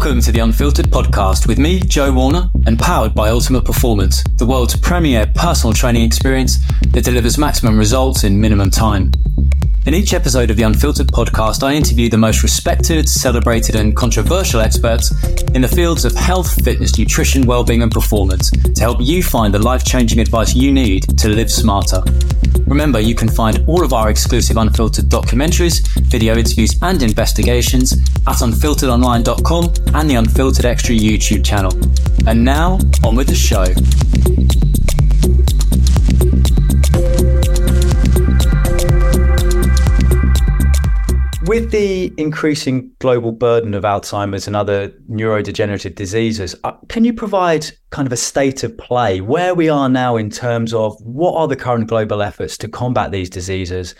Welcome to the Unfiltered Podcast with me, Joe Warner, and powered by Ultimate Performance, the world's premier personal training experience that delivers maximum results in minimum time. In each episode of the Unfiltered podcast, I interview the most respected, celebrated, and controversial experts in the fields of health, fitness, nutrition, well-being, and performance to help you find the life-changing advice you need to live smarter. Remember, you can find all of our exclusive Unfiltered documentaries, video interviews, and investigations at unfilteredonline.com and the Unfiltered Extra YouTube channel. And now, on with the show. With the increasing global burden of Alzheimer's and other neurodegenerative diseases, uh, can you provide kind of a state of play where we are now in terms of what are the current global efforts to combat these diseases?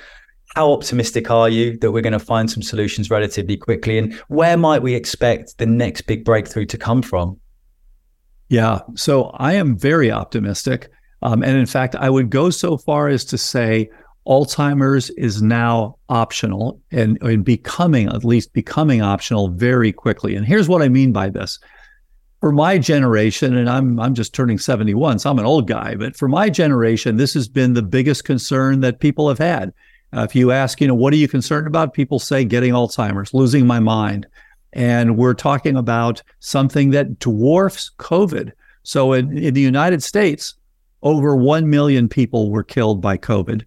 How optimistic are you that we're going to find some solutions relatively quickly? And where might we expect the next big breakthrough to come from? Yeah, so I am very optimistic. Um, and in fact, I would go so far as to say Alzheimer's is now optional and, and becoming, at least becoming optional very quickly. And here's what I mean by this. For my generation, and I'm I'm just turning 71, so I'm an old guy, but for my generation, this has been the biggest concern that people have had. Uh, if you ask, you know, what are you concerned about? People say getting Alzheimer's, losing my mind. And we're talking about something that dwarfs COVID. So in, in the United States, over 1 million people were killed by COVID.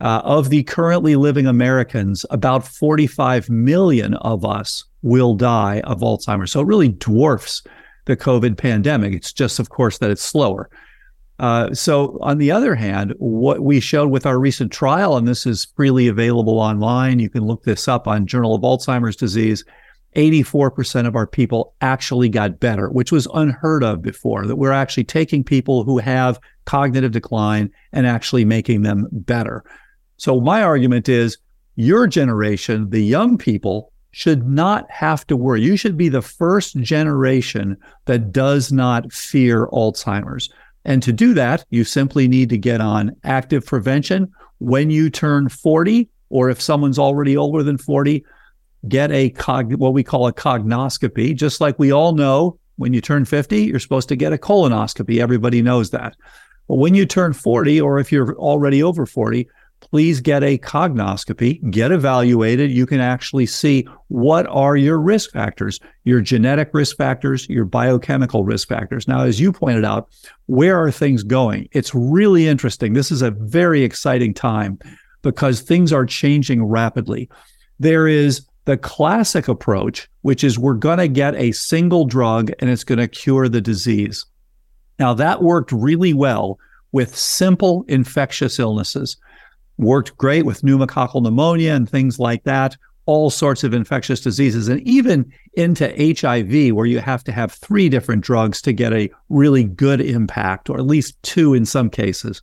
Uh, of the currently living Americans, about 45 million of us will die of Alzheimer's. So it really dwarfs the COVID pandemic. It's just, of course, that it's slower. Uh, so, on the other hand, what we showed with our recent trial, and this is freely available online, you can look this up on Journal of Alzheimer's Disease. 84% of our people actually got better, which was unheard of before, that we're actually taking people who have cognitive decline and actually making them better. So my argument is your generation, the young people, should not have to worry. You should be the first generation that does not fear Alzheimer's. And to do that, you simply need to get on active prevention. When you turn 40, or if someone's already older than 40, get a cog, what we call a cognoscopy. Just like we all know when you turn 50, you're supposed to get a colonoscopy. Everybody knows that. But when you turn 40, or if you're already over 40, please get a cognoscopy, get evaluated. You can actually see what are your risk factors, your genetic risk factors, your biochemical risk factors. Now, as you pointed out, where are things going? It's really interesting. This is a very exciting time because things are changing rapidly. There is the classic approach, which is we're going to get a single drug and it's going to cure the disease. Now, that worked really well with simple infectious illnesses worked great with pneumococcal pneumonia and things like that, all sorts of infectious diseases, and even into HIV, where you have to have three different drugs to get a really good impact, or at least two in some cases.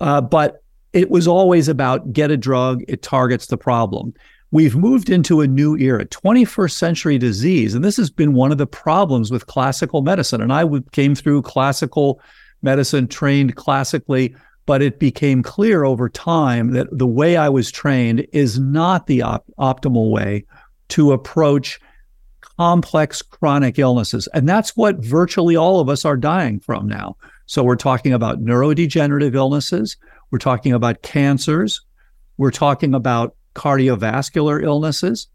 Uh, but it was always about get a drug, it targets the problem. We've moved into a new era, 21st century disease. And this has been one of the problems with classical medicine. And I came through classical medicine, trained classically but it became clear over time that the way I was trained is not the op- optimal way to approach complex chronic illnesses. And that's what virtually all of us are dying from now. So we're talking about neurodegenerative illnesses, we're talking about cancers, we're talking about cardiovascular illnesses,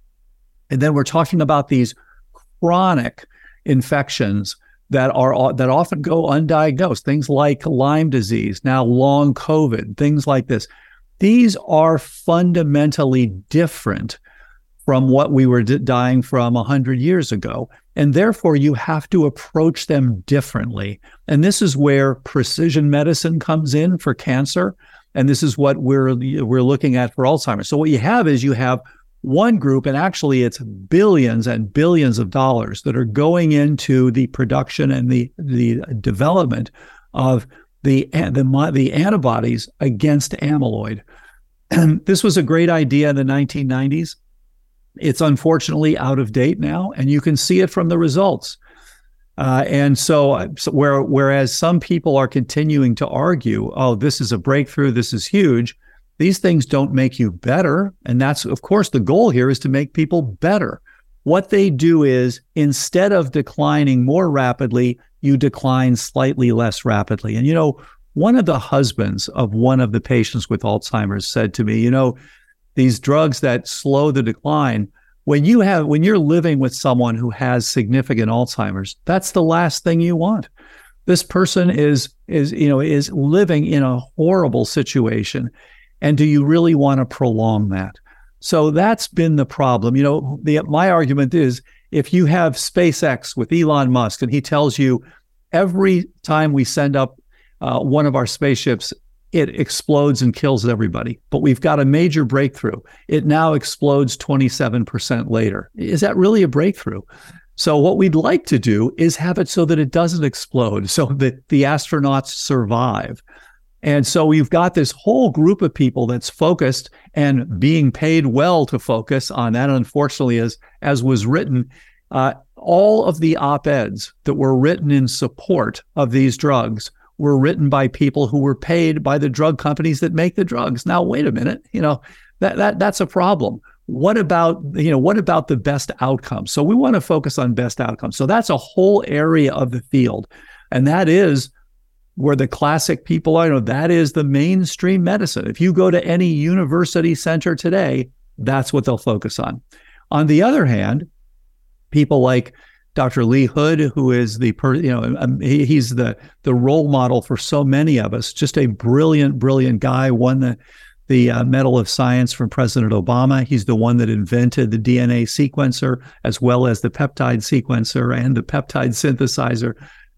and then we're talking about these chronic infections that are that often go undiagnosed things like lyme disease now long covid things like this. These are fundamentally different from what we were dying from 100 years ago and therefore you have to approach them differently. And this is where precision medicine comes in for cancer and this is what we're we're looking at for alzheimer's. So what you have is you have one group, and actually it's billions and billions of dollars that are going into the production and the the development of the the, the antibodies against amyloid. And this was a great idea in the 1990s. It's unfortunately out of date now, and you can see it from the results. Uh, and so, so, where, whereas some people are continuing to argue, oh, this is a breakthrough, this is huge, these things don't make you better. And that's, of course, the goal here is to make people better. what they do is instead of declining more rapidly, you decline slightly less rapidly. And you know, one of the husbands of one of the patients with Alzheimer's said to me, you know, these drugs that slow the decline, when you have when you're living with someone who has significant Alzheimer's, that's the last thing you want. This person is is you know is living in a horrible situation and do you really want to prolong that? So that's been the problem. You know, the, my argument is if you have SpaceX with Elon Musk and he tells you every time we send up uh, one of our spaceships, it explodes and kills everybody. But we've got a major breakthrough. It now explodes 27% later. Is that really a breakthrough? So what we'd like to do is have it so that it doesn't explode, so that the astronauts survive. And so we've got this whole group of people that's focused and being paid well to focus on that. Unfortunately, as as was written, uh, all of the op-eds that were written in support of these drugs were written by people who were paid by the drug companies that make the drugs. Now, wait a minute, you know that that that's a problem. What about you know what about the best outcomes? So we want to focus on best outcomes. So that's a whole area of the field, and that is where the classic people are. You know, that is the mainstream medicine. If you go to any university center today, that's what they'll focus on. On the other hand, people like Dr. Lee Hood, who is the per, you know um, he, he's the the role model for so many of us. Just a brilliant, brilliant guy. Won the the uh, Medal of Science from President Obama. He's the one that invented the DNA sequencer as well as the peptide sequencer and the peptide synthesizer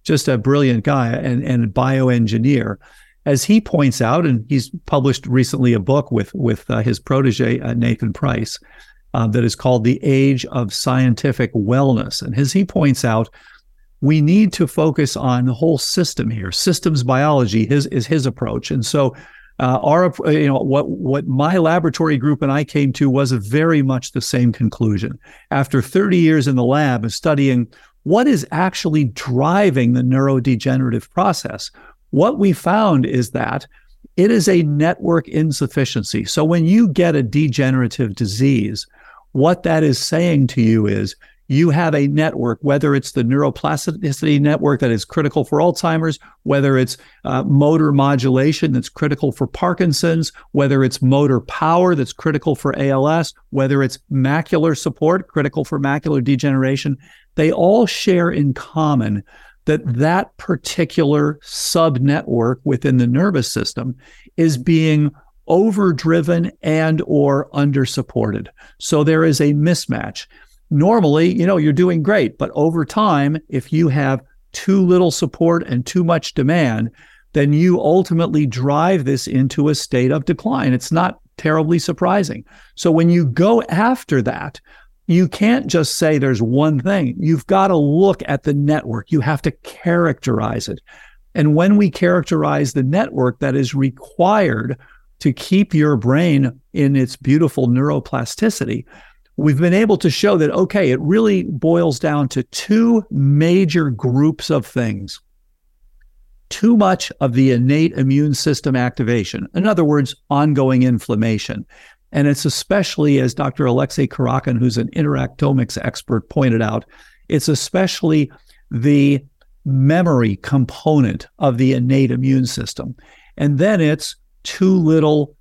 just a brilliant guy and, and bioengineer. As he points out, and he's published recently a book with, with uh, his protege, uh, Nathan Price, uh, that is called The Age of Scientific Wellness. And as he points out, we need to focus on the whole system here. Systems biology is his approach. And so uh, our, you know, what what my laboratory group and I came to was very much the same conclusion. After 30 years in the lab of studying what is actually driving the neurodegenerative process? What we found is that it is a network insufficiency. So when you get a degenerative disease, what that is saying to you is you have a network, whether it's the neuroplasticity network that is critical for Alzheimer's, whether it's uh, motor modulation that's critical for Parkinson's, whether it's motor power that's critical for ALS, whether it's macular support critical for macular degeneration, they all share in common that that particular subnetwork within the nervous system is being overdriven and or undersupported. So there is a mismatch normally, you know, you're doing great. But over time, if you have too little support and too much demand, then you ultimately drive this into a state of decline. It's not terribly surprising. So when you go after that, you can't just say there's one thing. You've got to look at the network. You have to characterize it. And when we characterize the network that is required to keep your brain in its beautiful neuroplasticity, we've been able to show that, okay, it really boils down to two major groups of things. Too much of the innate immune system activation, in other words, ongoing inflammation. And it's especially, as Dr. Alexey Kurakin, who's an interactomics expert, pointed out, it's especially the memory component of the innate immune system. And then it's too little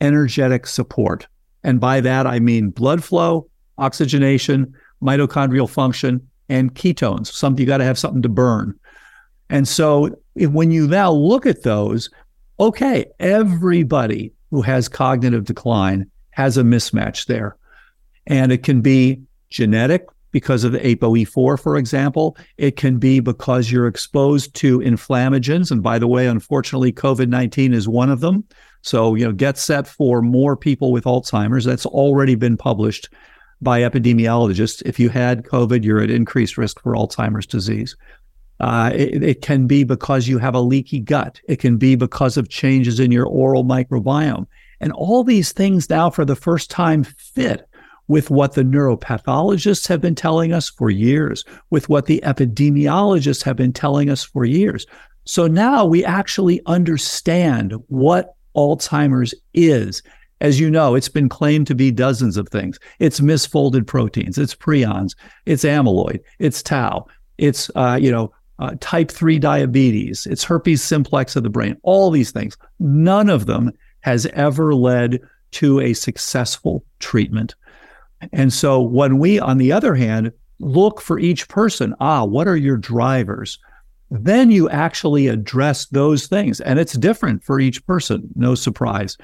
energetic support. And by that, I mean blood flow, oxygenation, mitochondrial function, and ketones. Something you got to have something to burn. And so if, when you now look at those, okay, everybody who has cognitive decline has a mismatch there. And it can be genetic because of the ApoE4, for example. It can be because you're exposed to inflammagens. And by the way, unfortunately, COVID 19 is one of them. So, you know, get set for more people with Alzheimer's. That's already been published by epidemiologists. If you had COVID, you're at increased risk for Alzheimer's disease. Uh, it, it, can be because you have a leaky gut. It can be because of changes in your oral microbiome. And all these things now, for the first time, fit with what the neuropathologists have been telling us for years, with what the epidemiologists have been telling us for years. So now we actually understand what Alzheimer's is As you know, it's been claimed to be dozens of things. It's misfolded proteins, it's prions, it's amyloid, it's tau, it's uh, you know uh, type 3 diabetes, it's herpes simplex of the brain, all these things. None of them has ever led to a successful treatment. And so when we, on the other hand, look for each person, ah, what are your drivers? Then you actually address those things. And it's different for each person, no surprise.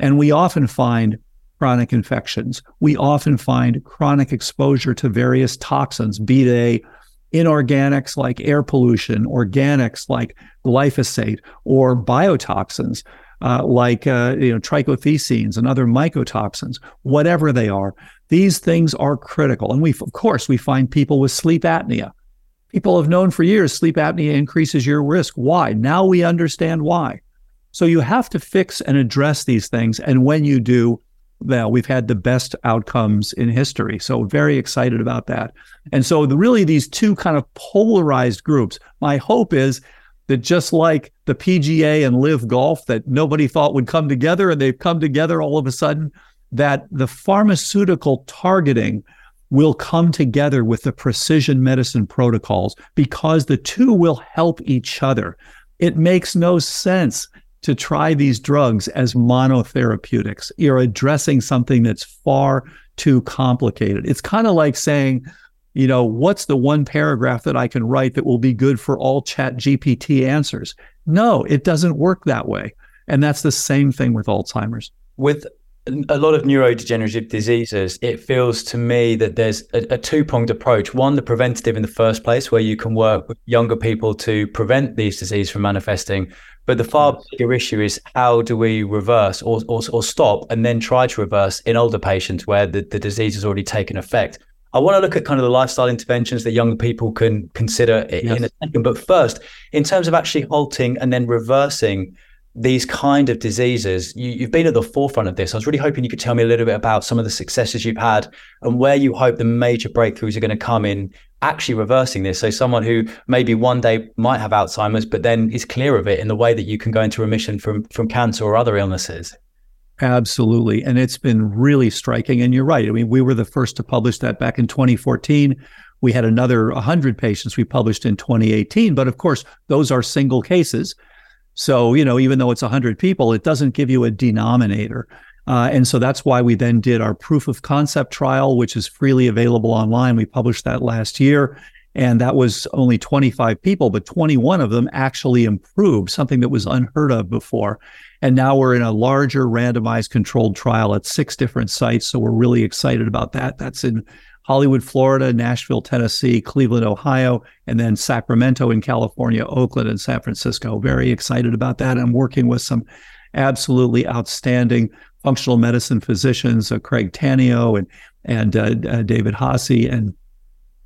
And we often find chronic infections. We often find chronic exposure to various toxins, be they inorganics like air pollution, organics like glyphosate, or biotoxins uh, like uh, you know trichothecenes and other mycotoxins, whatever they are. These things are critical, and we of course we find people with sleep apnea. People have known for years sleep apnea increases your risk. Why? Now we understand why. So you have to fix and address these things, and when you do, well, we've had the best outcomes in history. So very excited about that. And so the, really these two kind of polarized groups. My hope is that just like the PGA and LIV Golf that nobody thought would come together and they've come together all of a sudden, that the pharmaceutical targeting will come together with the precision medicine protocols because the two will help each other. It makes no sense to try these drugs as monotherapeutics. You're addressing something that's far too complicated. It's kind of like saying, you know, what's the one paragraph that I can write that will be good for all ChatGPT answers? No, it doesn't work that way. And that's the same thing with Alzheimer's. With a lot of neurodegenerative diseases, it feels to me that there's a, a two pronged approach. One, the preventative in the first place, where you can work with younger people to prevent these diseases from manifesting. But the far mm. bigger issue is how do we reverse or, or, or stop and then try to reverse in older patients where the, the disease has already taken effect. I want to look at kind of the lifestyle interventions that young people can consider yes. in a second. But first, in terms of actually halting and then reversing these kind of diseases, you, have been at the forefront of this. I was really hoping you could tell me a little bit about some of the successes you've had and where you hope the major breakthroughs are going to come in actually reversing this. So, someone who maybe one day might have Alzheimer's, but then is clear of it in the way that you can go into remission from from cancer or other illnesses. Absolutely. And it's been really striking. And you're right. I mean, we were the first to publish that back in 2014. We had another 100 patients we published in 2018. But of course, those are single cases. So, you know, even though it's 100 people, it doesn't give you a denominator. Uh, and so that's why we then did our proof of concept trial, which is freely available online. We published that last year. And that was only 25 people, but 21 of them actually improved, something that was unheard of before. And now we're in a larger randomized controlled trial at six different sites. So we're really excited about that. That's in Hollywood, Florida, Nashville, Tennessee, Cleveland, Ohio, and then Sacramento in California, Oakland, and San Francisco. Very excited about that. I'm working with some absolutely outstanding functional medicine physicians, uh, Craig Tanio and and uh, uh, David Haase and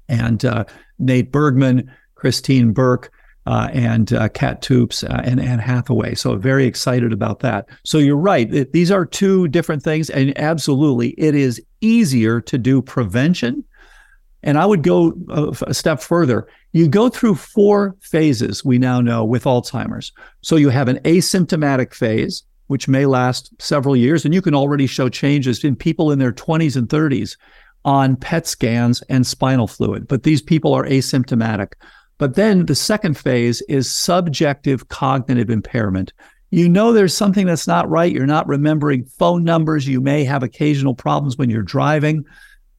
and uh, Nate Bergman, Christine Burke, uh, and uh, Kat Toops uh, and Anne Hathaway. So very excited about that. So you're right. These are two different things, and absolutely, it is easier to do prevention. And I would go a, a step further. You go through four phases. We now know with Alzheimer's. So you have an asymptomatic phase, which may last several years, and you can already show changes in people in their 20s and 30s on PET scans and spinal fluid. But these people are asymptomatic. But then the second phase is subjective cognitive impairment. You know there's something that's not right. You're not remembering phone numbers. You may have occasional problems when you're driving,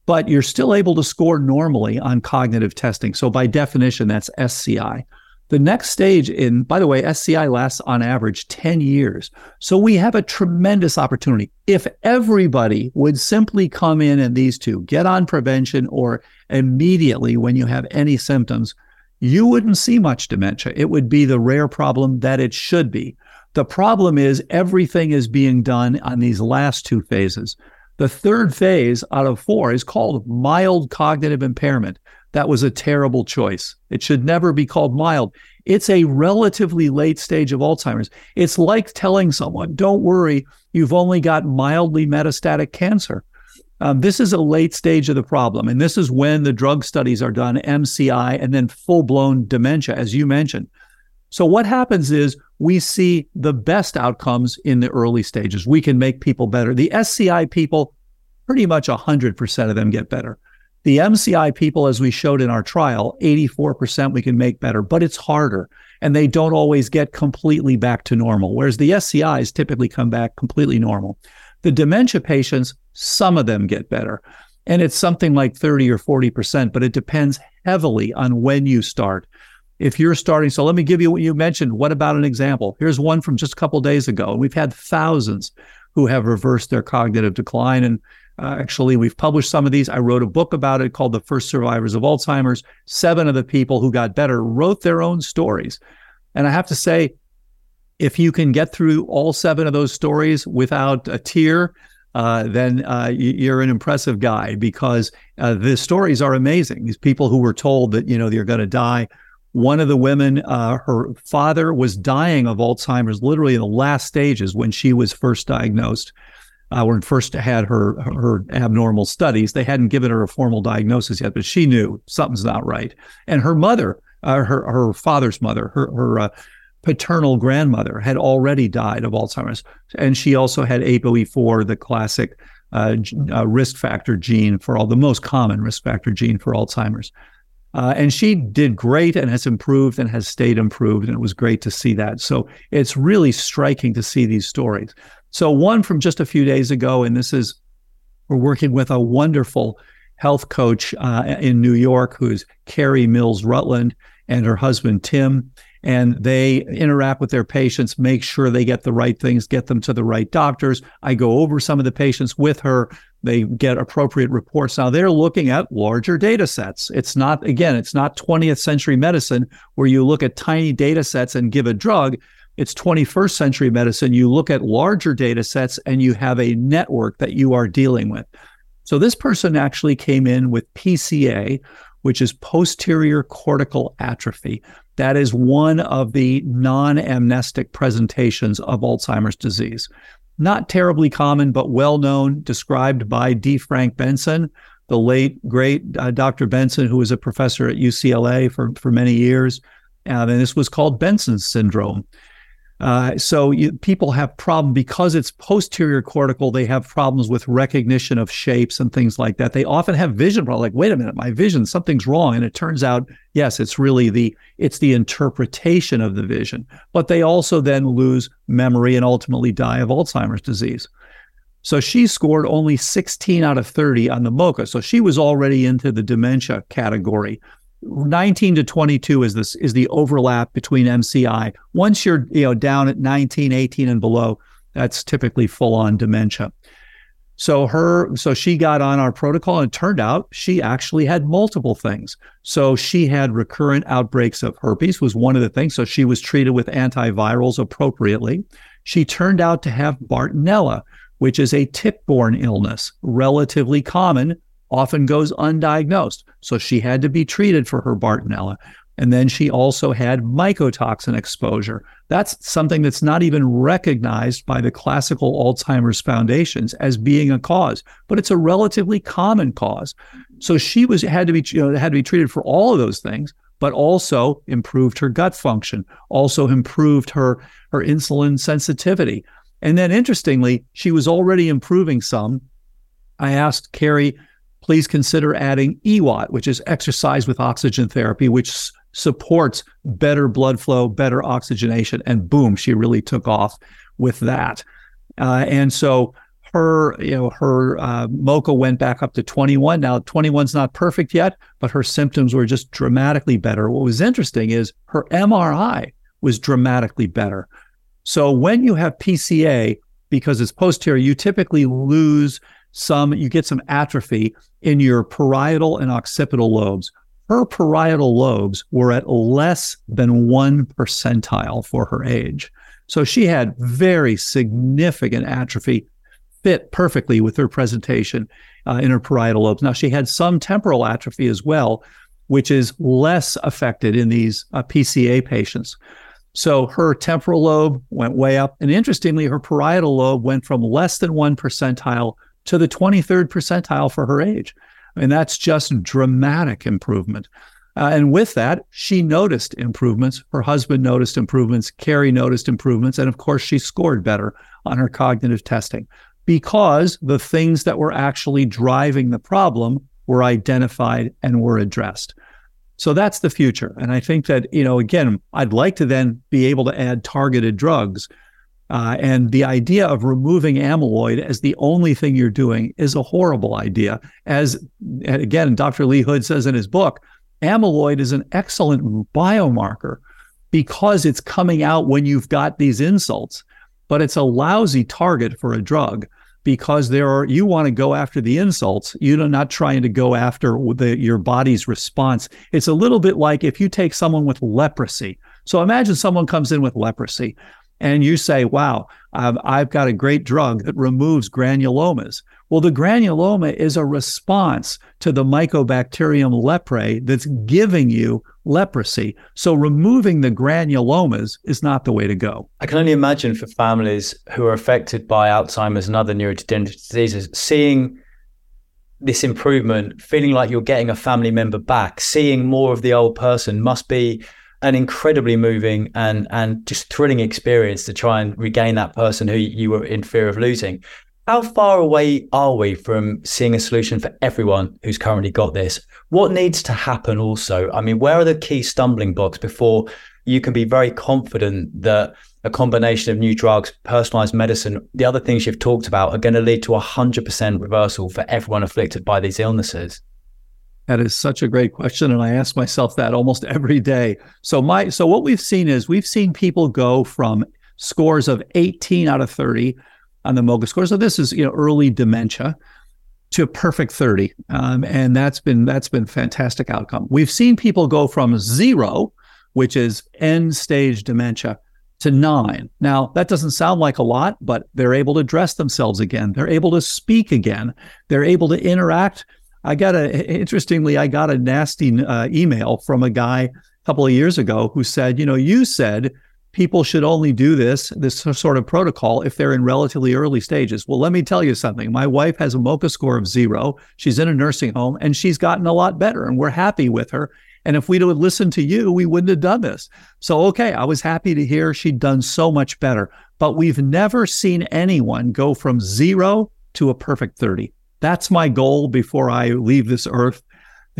but you're still able to score normally on cognitive testing. So by definition, that's SCI. The next stage in, by the way, SCI lasts on average 10 years. So we have a tremendous opportunity. If everybody would simply come in and these two get on prevention or immediately when you have any symptoms, you wouldn't see much dementia. It would be the rare problem that it should be. The problem is everything is being done on these last two phases. The third phase out of four is called mild cognitive impairment. That was a terrible choice. It should never be called mild. It's a relatively late stage of Alzheimer's. It's like telling someone, don't worry, you've only got mildly metastatic cancer. Um, this is a late stage of the problem. And this is when the drug studies are done, MCI, and then full blown dementia, as you mentioned. So, what happens is we see the best outcomes in the early stages. We can make people better. The SCI people, pretty much 100% of them get better. The MCI people, as we showed in our trial, 84% we can make better, but it's harder and they don't always get completely back to normal, whereas the SCIs typically come back completely normal. The dementia patients, some of them get better, and it's something like 30 or 40%, but it depends heavily on when you start. If you're starting, so let me give you what you mentioned. What about an example? Here's one from just a couple days ago. We've had thousands who have reversed their cognitive decline. And uh, actually, we've published some of these. I wrote a book about it called The First Survivors of Alzheimer's. Seven of the people who got better wrote their own stories. And I have to say, if you can get through all seven of those stories without a tear, uh, then uh, you're an impressive guy because uh, the stories are amazing. These people who were told that you know they're going to die. One of the women, uh, her father was dying of Alzheimer's, literally in the last stages when she was first diagnosed. Uh, when first had her her abnormal studies, they hadn't given her a formal diagnosis yet, but she knew something's not right. And her mother, uh, her her father's mother, her her paternal grandmother had already died of Alzheimer's, and she also had ApoE4, the classic uh, uh, risk factor gene for all the most common risk factor gene for Alzheimer's. Uh, and she did great and has improved and has stayed improved. And it was great to see that. So it's really striking to see these stories. So, one from just a few days ago, and this is we're working with a wonderful health coach uh, in New York who's Carrie Mills Rutland and her husband, Tim and they interact with their patients, make sure they get the right things, get them to the right doctors. I go over some of the patients with her. They get appropriate reports. Now they're looking at larger data sets. It's not, again, it's not 20th century medicine where you look at tiny data sets and give a drug. It's 21st century medicine. You look at larger data sets and you have a network that you are dealing with. So this person actually came in with PCA, which is posterior cortical atrophy. That is one of the non amnestic presentations of Alzheimer's disease. Not terribly common, but well known, described by D. Frank Benson, the late, great uh, Dr. Benson, who was a professor at UCLA for, for many years. Uh, and this was called Benson's syndrome. Uh, so you, people have problem because it's posterior cortical. They have problems with recognition of shapes and things like that. They often have vision problems. Like, wait a minute, my vision, something's wrong. And it turns out, yes, it's really the it's the interpretation of the vision. But they also then lose memory and ultimately die of Alzheimer's disease. So she scored only 16 out of 30 on the MoCA. So she was already into the dementia category. 19 to 22 is this is the overlap between MCI. Once you're you know down at 19, 18 and below, that's typically full on dementia. So her so she got on our protocol and turned out she actually had multiple things. So she had recurrent outbreaks of herpes was one of the things. So she was treated with antivirals appropriately. She turned out to have Bartonella, which is a tick-borne illness, relatively common often goes undiagnosed. So she had to be treated for her Bartonella. And then she also had mycotoxin exposure. That's something that's not even recognized by the classical Alzheimer's foundations as being a cause, but it's a relatively common cause. So she was had to be you know, had to be treated for all of those things, but also improved her gut function, also improved her her insulin sensitivity. And then interestingly, she was already improving some. I asked Carrie, please consider adding EWOT, which is exercise with oxygen therapy, which supports better blood flow, better oxygenation. And boom, she really took off with that. Uh, and so her, you know, her uh, MoCA went back up to 21. Now, 21's not perfect yet, but her symptoms were just dramatically better. What was interesting is her MRI was dramatically better. So when you have PCA, because it's posterior, you typically lose some, you get some atrophy in your parietal and occipital lobes. Her parietal lobes were at less than one percentile for her age. So she had very significant atrophy, fit perfectly with her presentation uh, in her parietal lobes. Now, she had some temporal atrophy as well, which is less affected in these uh, PCA patients. So her temporal lobe went way up. And interestingly, her parietal lobe went from less than one percentile to the 23rd percentile for her age. I mean, that's just dramatic improvement. Uh, and with that, she noticed improvements. Her husband noticed improvements. Carrie noticed improvements. And of course, she scored better on her cognitive testing because the things that were actually driving the problem were identified and were addressed. So that's the future. And I think that, you know, again, I'd like to then be able to add targeted drugs. Uh, and the idea of removing amyloid as the only thing you're doing is a horrible idea. As again, Dr. Lee Hood says in his book, amyloid is an excellent biomarker because it's coming out when you've got these insults, but it's a lousy target for a drug because there are you want to go after the insults you're not trying to go after the, your body's response it's a little bit like if you take someone with leprosy so imagine someone comes in with leprosy and you say wow um, i've got a great drug that removes granulomas well, the granuloma is a response to the Mycobacterium leprae that's giving you leprosy. So removing the granulomas is not the way to go. I can only imagine for families who are affected by Alzheimer's and other neurodegenerative diseases, seeing this improvement, feeling like you're getting a family member back, seeing more of the old person must be an incredibly moving and and just thrilling experience to try and regain that person who you were in fear of losing. How far away are we from seeing a solution for everyone who's currently got this? What needs to happen also? I mean, where are the key stumbling blocks before you can be very confident that a combination of new drugs, personalized medicine, the other things you've talked about are going to lead to a 100% reversal for everyone afflicted by these illnesses? That is such a great question and I ask myself that almost every day. So my so what we've seen is we've seen people go from scores of 18 out of 30 on the MoCA score. So this is you know early dementia to a perfect 30, um, and that's been that's been fantastic outcome. We've seen people go from zero, which is end stage dementia, to nine. Now that doesn't sound like a lot, but they're able to dress themselves again. They're able to speak again. They're able to interact. I got a interestingly, I got a nasty uh, email from a guy a couple of years ago who said, you know, you said people should only do this, this sort of protocol, if they're in relatively early stages. Well, let me tell you something. My wife has a MoCA score of zero. She's in a nursing home and she's gotten a lot better, and we're happy with her. And if we'd have listened to you, we wouldn't have done this. So, okay, I was happy to hear she'd done so much better. But we've never seen anyone go from zero to a perfect 30. That's my goal before I leave this earth.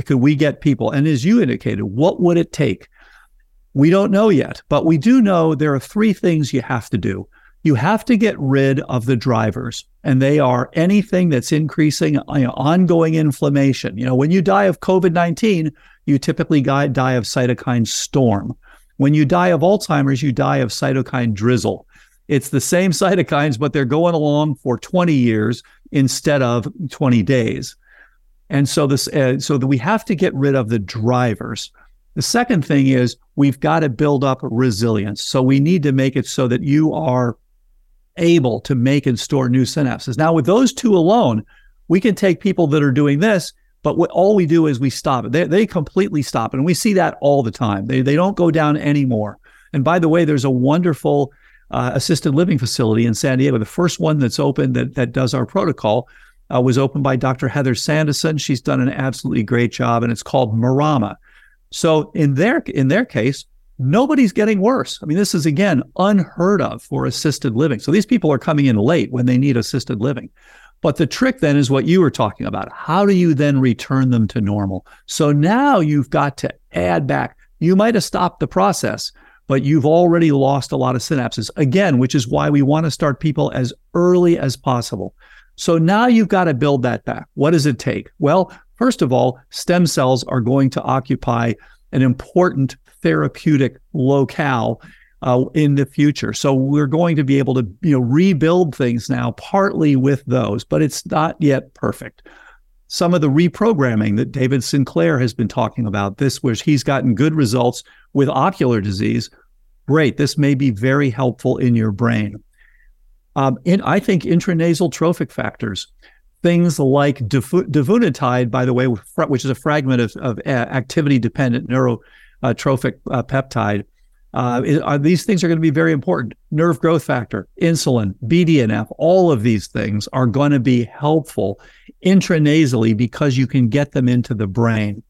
Could we get people? And as you indicated, what would it take? We don't know yet, but we do know there are three things you have to do. You have to get rid of the drivers, and they are anything that's increasing uh, you know, ongoing inflammation. You know, when you die of COVID 19, you typically die of cytokine storm. When you die of Alzheimer's, you die of cytokine drizzle. It's the same cytokines, but they're going along for 20 years instead of 20 days. And so this, uh, so that we have to get rid of the drivers. The second thing is we've got to build up resilience. So we need to make it so that you are able to make and store new synapses. Now, with those two alone, we can take people that are doing this, but what, all we do is we stop it. They, they completely stop it. And we see that all the time. They, they don't go down anymore. And by the way, there's a wonderful uh, assisted living facility in San Diego. The first one that's open that, that does our protocol uh, was opened by Dr. Heather Sandison. She's done an absolutely great job, and it's called Marama. So in their in their case, nobody's getting worse. I mean, this is again unheard of for assisted living. So these people are coming in late when they need assisted living. But the trick then is what you were talking about. How do you then return them to normal? So now you've got to add back. You might have stopped the process, but you've already lost a lot of synapses again, which is why we want to start people as early as possible. So now you've got to build that back. What does it take? Well, First of all, stem cells are going to occupy an important therapeutic locale uh, in the future. So we're going to be able to you know rebuild things now, partly with those, but it's not yet perfect. Some of the reprogramming that David Sinclair has been talking about, this which he's gotten good results with ocular disease. Great, this may be very helpful in your brain. Um, and I think intranasal trophic factors things like davunetide, by the way, which is a fragment of, of uh, activity dependent neurotrophic uh, peptide. Uh, are, these things are going to be very important. Nerve growth factor, insulin, BDNF, all of these things are going to be helpful intranasally because you can get them into the brain.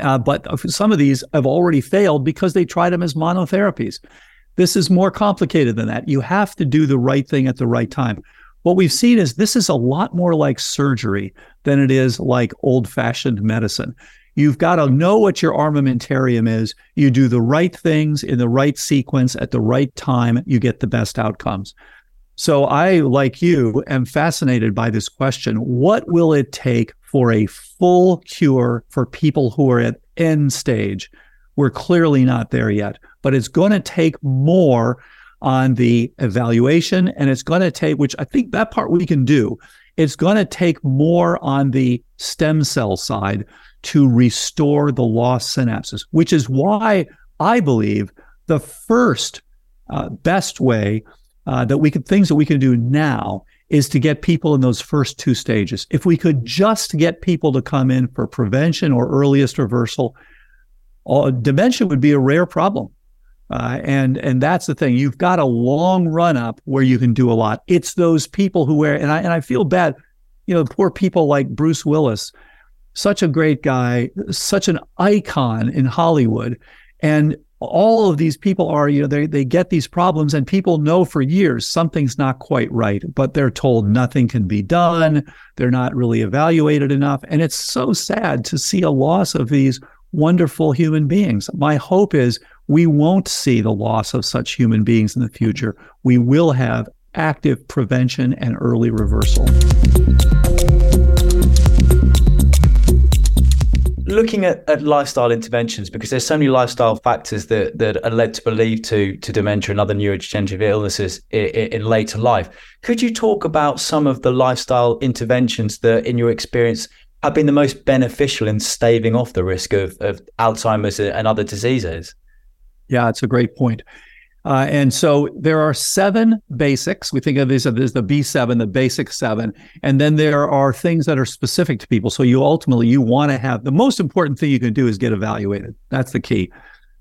Uh, but some of these have already failed because they tried them as monotherapies. This is more complicated than that. You have to do the right thing at the right time. What we've seen is this is a lot more like surgery than it is like old fashioned medicine. You've got to know what your armamentarium is. You do the right things in the right sequence at the right time, you get the best outcomes. So I, like you, am fascinated by this question. What will it take for a full cure for people who are at end stage? We're clearly not there yet, but it's going to take more on the evaluation and it's going to take, which I think that part we can do. It's going to take more on the stem cell side to restore the lost synapses, which is why I believe the first uh, best way uh, that we could things that we can do now is to get people in those first two stages. If we could just get people to come in for prevention or earliest reversal, all, dementia would be a rare problem. Uh, and and that's the thing. You've got a long run up where you can do a lot. It's those people who wear and I and I feel bad, you know, poor people like Bruce Willis such a great guy, such an icon in Hollywood. And all of these people are, you know, they, they get these problems and people know for years something's not quite right, but they're told nothing can be done. They're not really evaluated enough. And it's so sad to see a loss of these wonderful human beings. My hope is we won't see the loss of such human beings in the future. We will have active prevention and early reversal. Looking at, at lifestyle interventions because there's so many lifestyle factors that that are led to believe to to dementia and other neurodegenerative illnesses in, in, later life. Could you talk about some of the lifestyle interventions that, in your experience, have been the most beneficial in staving off the risk of, of Alzheimer's and other diseases? Yeah, it's a great point. Uh, and so there are seven basics. We think of these as the B7, the basic seven. And then there are things that are specific to people. So you ultimately, you want to have the most important thing you can do is get evaluated. That's the key.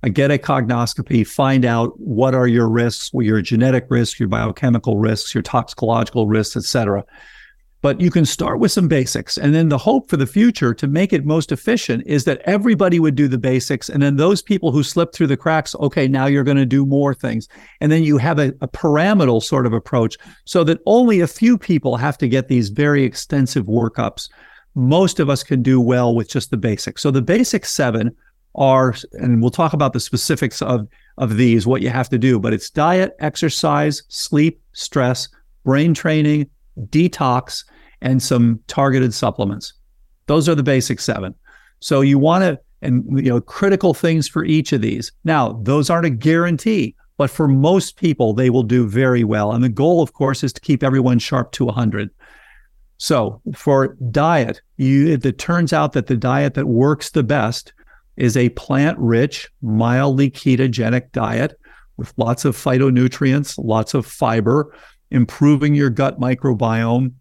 Uh, get a cognoscopy, find out what are your risks, your genetic risks, your biochemical risks, your toxicological risks, et cetera. But you can start with some basics. And then the hope for the future to make it most efficient is that everybody would do the basics. And then those people who slip through the cracks, okay, now you're going to do more things. And then you have a, a pyramidal sort of approach so that only a few people have to get these very extensive workups. Most of us can do well with just the basics. So the basic seven are, and we'll talk about the specifics of, of these, what you have to do, but it's diet, exercise, sleep, stress, brain training, detox, and some targeted supplements. Those are the basic seven. So you want to, and you know, critical things for each of these. Now, those aren't a guarantee, but for most people, they will do very well. And the goal, of course, is to keep everyone sharp to 100. So for diet, you, it turns out that the diet that works the best is a plant-rich, mildly ketogenic diet with lots of phytonutrients, lots of fiber, improving your gut microbiome,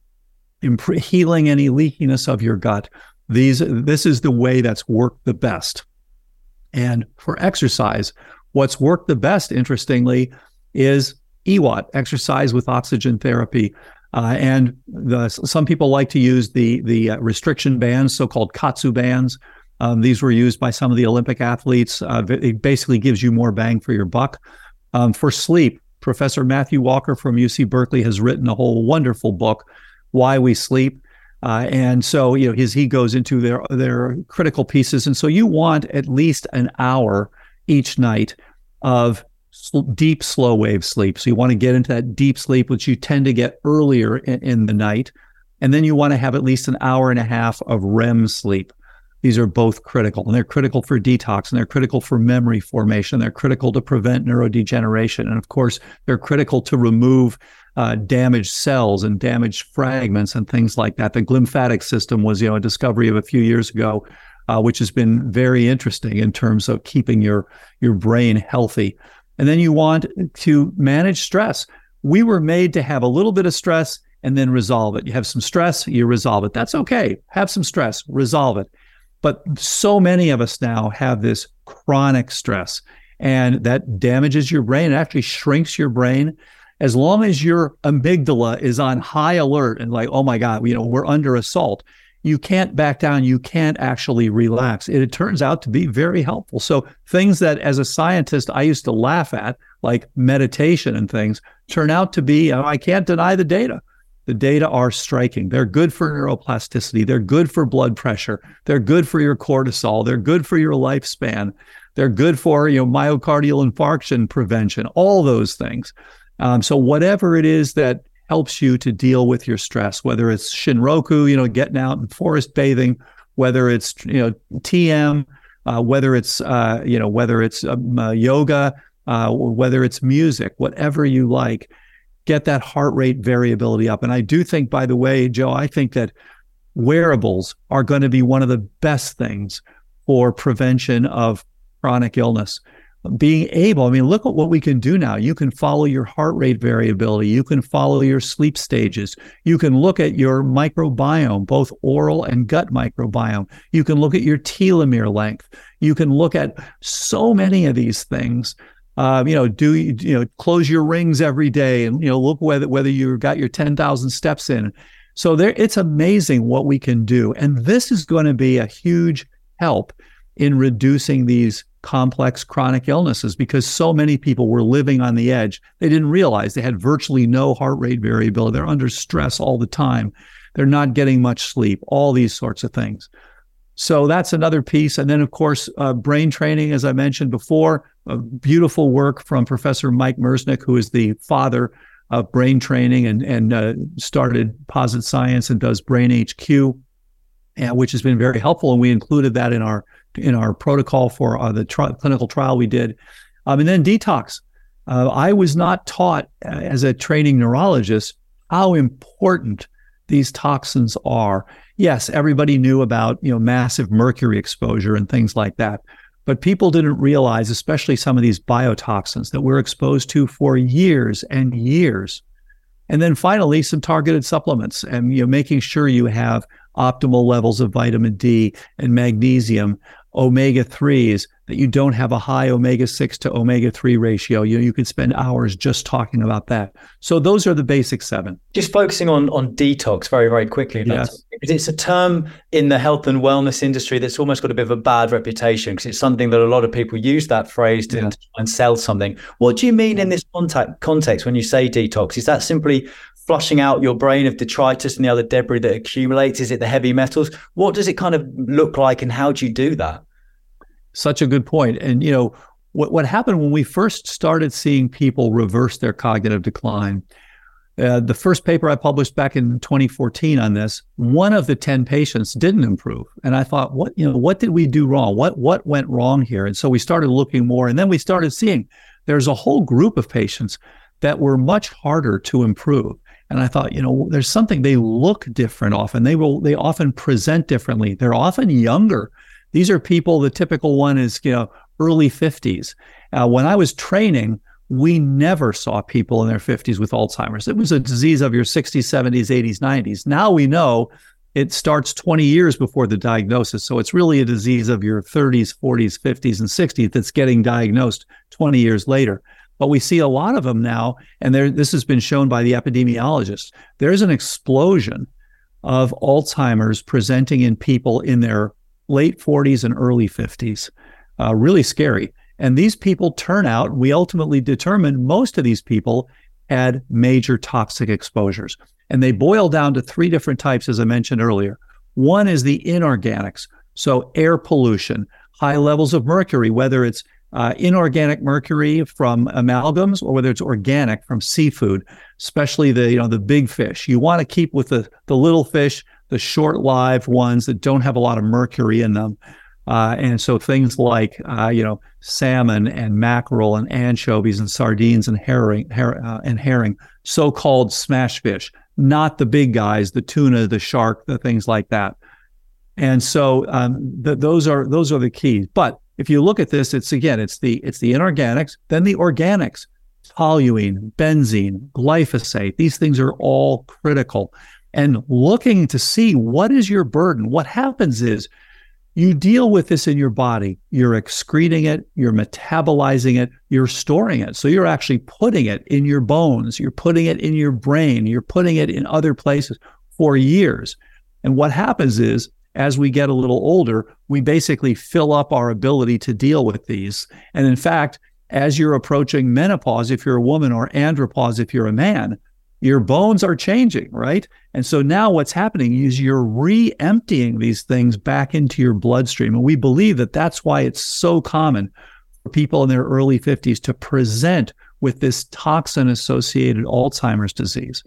imp- healing any leakiness of your gut. These this is the way that's worked the best. And for exercise, what's worked the best, interestingly, is EWOT, exercise with oxygen therapy. Uh, and the, some people like to use the the uh, restriction bands, so-called KAATSU bands. Um, these were used by some of the Olympic athletes. Uh, it basically gives you more bang for your buck. Um, for sleep, Professor Matthew Walker from UC Berkeley has written a whole wonderful book, Why We Sleep. Uh, and so, you know, his, he goes into their their critical pieces. And so you want at least an hour each night of sl- deep, slow wave sleep. So you want to get into that deep sleep, which you tend to get earlier in, in the night. And then you want to have at least an hour and a half of REM sleep. These are both critical, and they're critical for detox, and they're critical for memory formation. They're critical to prevent neurodegeneration, and of course, they're critical to remove uh, damaged cells and damaged fragments and things like that. The glymphatic system was, you know, a discovery of a few years ago, uh, which has been very interesting in terms of keeping your your brain healthy. And then you want to manage stress. We were made to have a little bit of stress and then resolve it. You have some stress, you resolve it. That's okay. Have some stress, resolve it. But so many of us now have this chronic stress, and that damages your brain. It actually shrinks your brain. As long as your amygdala is on high alert and like, oh my God, you know, we're under assault, you can't back down. You can't actually relax. It, it turns out to be very helpful. So things that as a scientist I used to laugh at, like meditation and things, turn out to be, I can't deny the data. The data are striking. They're good for neuroplasticity. They're good for blood pressure. They're good for your cortisol. They're good for your lifespan. They're good for you know myocardial infarction prevention. All those things. Um, so whatever it is that helps you to deal with your stress, whether it's shinrin-yoku, you know, getting out and forest bathing, whether it's you know TM, uh, whether it's uh, you know whether it's um, uh, yoga, uh, whether it's music, whatever you like, get that heart rate variability up. And I do think, by the way, Joe, I think that wearables are going to be one of the best things for prevention of chronic illness being able, I mean, look at what we can do now. You can follow your heart rate variability. You can follow your sleep stages. You can look at your microbiome, both oral and gut microbiome. You can look at your telomere length. You can look at so many of these things. Uh, you know, do you know close your rings every day, and you know look whether whether you got your ten thousand steps in. So there, it's amazing what we can do, and this is going to be a huge help in reducing these complex chronic illnesses because so many people were living on the edge. They didn't realize they had virtually no heart rate variability. They're under stress all the time. They're not getting much sleep, all these sorts of things. So that's another piece. And then, of course, uh, brain training, as I mentioned before, beautiful work from Professor Mike Merzenich, who is the father of brain training and, and uh, started Posit Science and does Brain HQ, and, which has been very helpful. And we included that in our in our protocol for uh, the tri- clinical trial we did. Um, and then detox. Uh, I was not taught uh, as a training neurologist how important these toxins are. Yes, everybody knew about you know massive mercury exposure and things like that, but people didn't realize, especially some of these biotoxins that we're exposed to for years and years. And then finally, some targeted supplements and you know making sure you have optimal levels of vitamin D and magnesium omega 3s that you don't have a high omega 6 to omega 3 ratio you you could spend hours just talking about that so those are the basic seven just focusing on on detox very very quickly yes. it's a term in the health and wellness industry that's almost got a bit of a bad reputation because it's something that a lot of people use that phrase to, yeah. and sell something what do you mean in this contact, context when you say detox is that simply flushing out your brain of detritus and the other debris that accumulates? Is it the heavy metals? What does it kind of look like and how do you do that? Such a good point. And, you know, what, what happened when we first started seeing people reverse their cognitive decline? Uh, the first paper I published back in 2014 on this, one of the 10 patients didn't improve. And I thought, what, you know, what did we do wrong? What, what went wrong here? And so we started looking more and then we started seeing there's a whole group of patients that were much harder to improve. And I thought, you know, there's something they look different often. They will they often present differently. They're often younger. These are people. The typical one is you know early 50s. Uh, when I was training, we never saw people in their 50s with Alzheimer's. It was a disease of your 60s, 70s, 80s, 90s. Now we know it starts 20 years before the diagnosis. So it's really a disease of your 30s, 40s, 50s, and 60s that's getting diagnosed 20 years later. But we see a lot of them now, and there, this has been shown by the epidemiologists. There's an explosion of Alzheimer's presenting in people in their late 40s and early 50s. Uh, really scary. And these people turn out, we ultimately determined most of these people had major toxic exposures. And they boil down to three different types, as I mentioned earlier. One is the inorganics, so air pollution, high levels of mercury, whether it's uh, inorganic mercury from amalgams or whether it's organic from seafood, especially the you know the big fish. You want to keep with the the little fish, the short-lived ones that don't have a lot of mercury in them. Uh, and so things like uh, you know salmon and mackerel and anchovies and sardines and herring her, uh, and herring, so-called smash fish, not the big guys, the tuna, the shark, the things like that. And so um, those are those are the keys. But if you look at this, it's again, it's the it's the inorganics, then the organics, toluene, benzene, glyphosate. These things are all critical. And looking to see what is your burden. What happens is you deal with this in your body. You're excreting it, you're metabolizing it, you're storing it. So you're actually putting it in your bones, you're putting it in your brain, you're putting it in other places for years. And what happens is, as we get a little older, we basically fill up our ability to deal with these. And in fact, as you're approaching menopause, if you're a woman, or andropause, if you're a man, your bones are changing, right? And so now what's happening is you're re emptying these things back into your bloodstream. And we believe that that's why it's so common for people in their early 50s to present with this toxin associated Alzheimer's disease.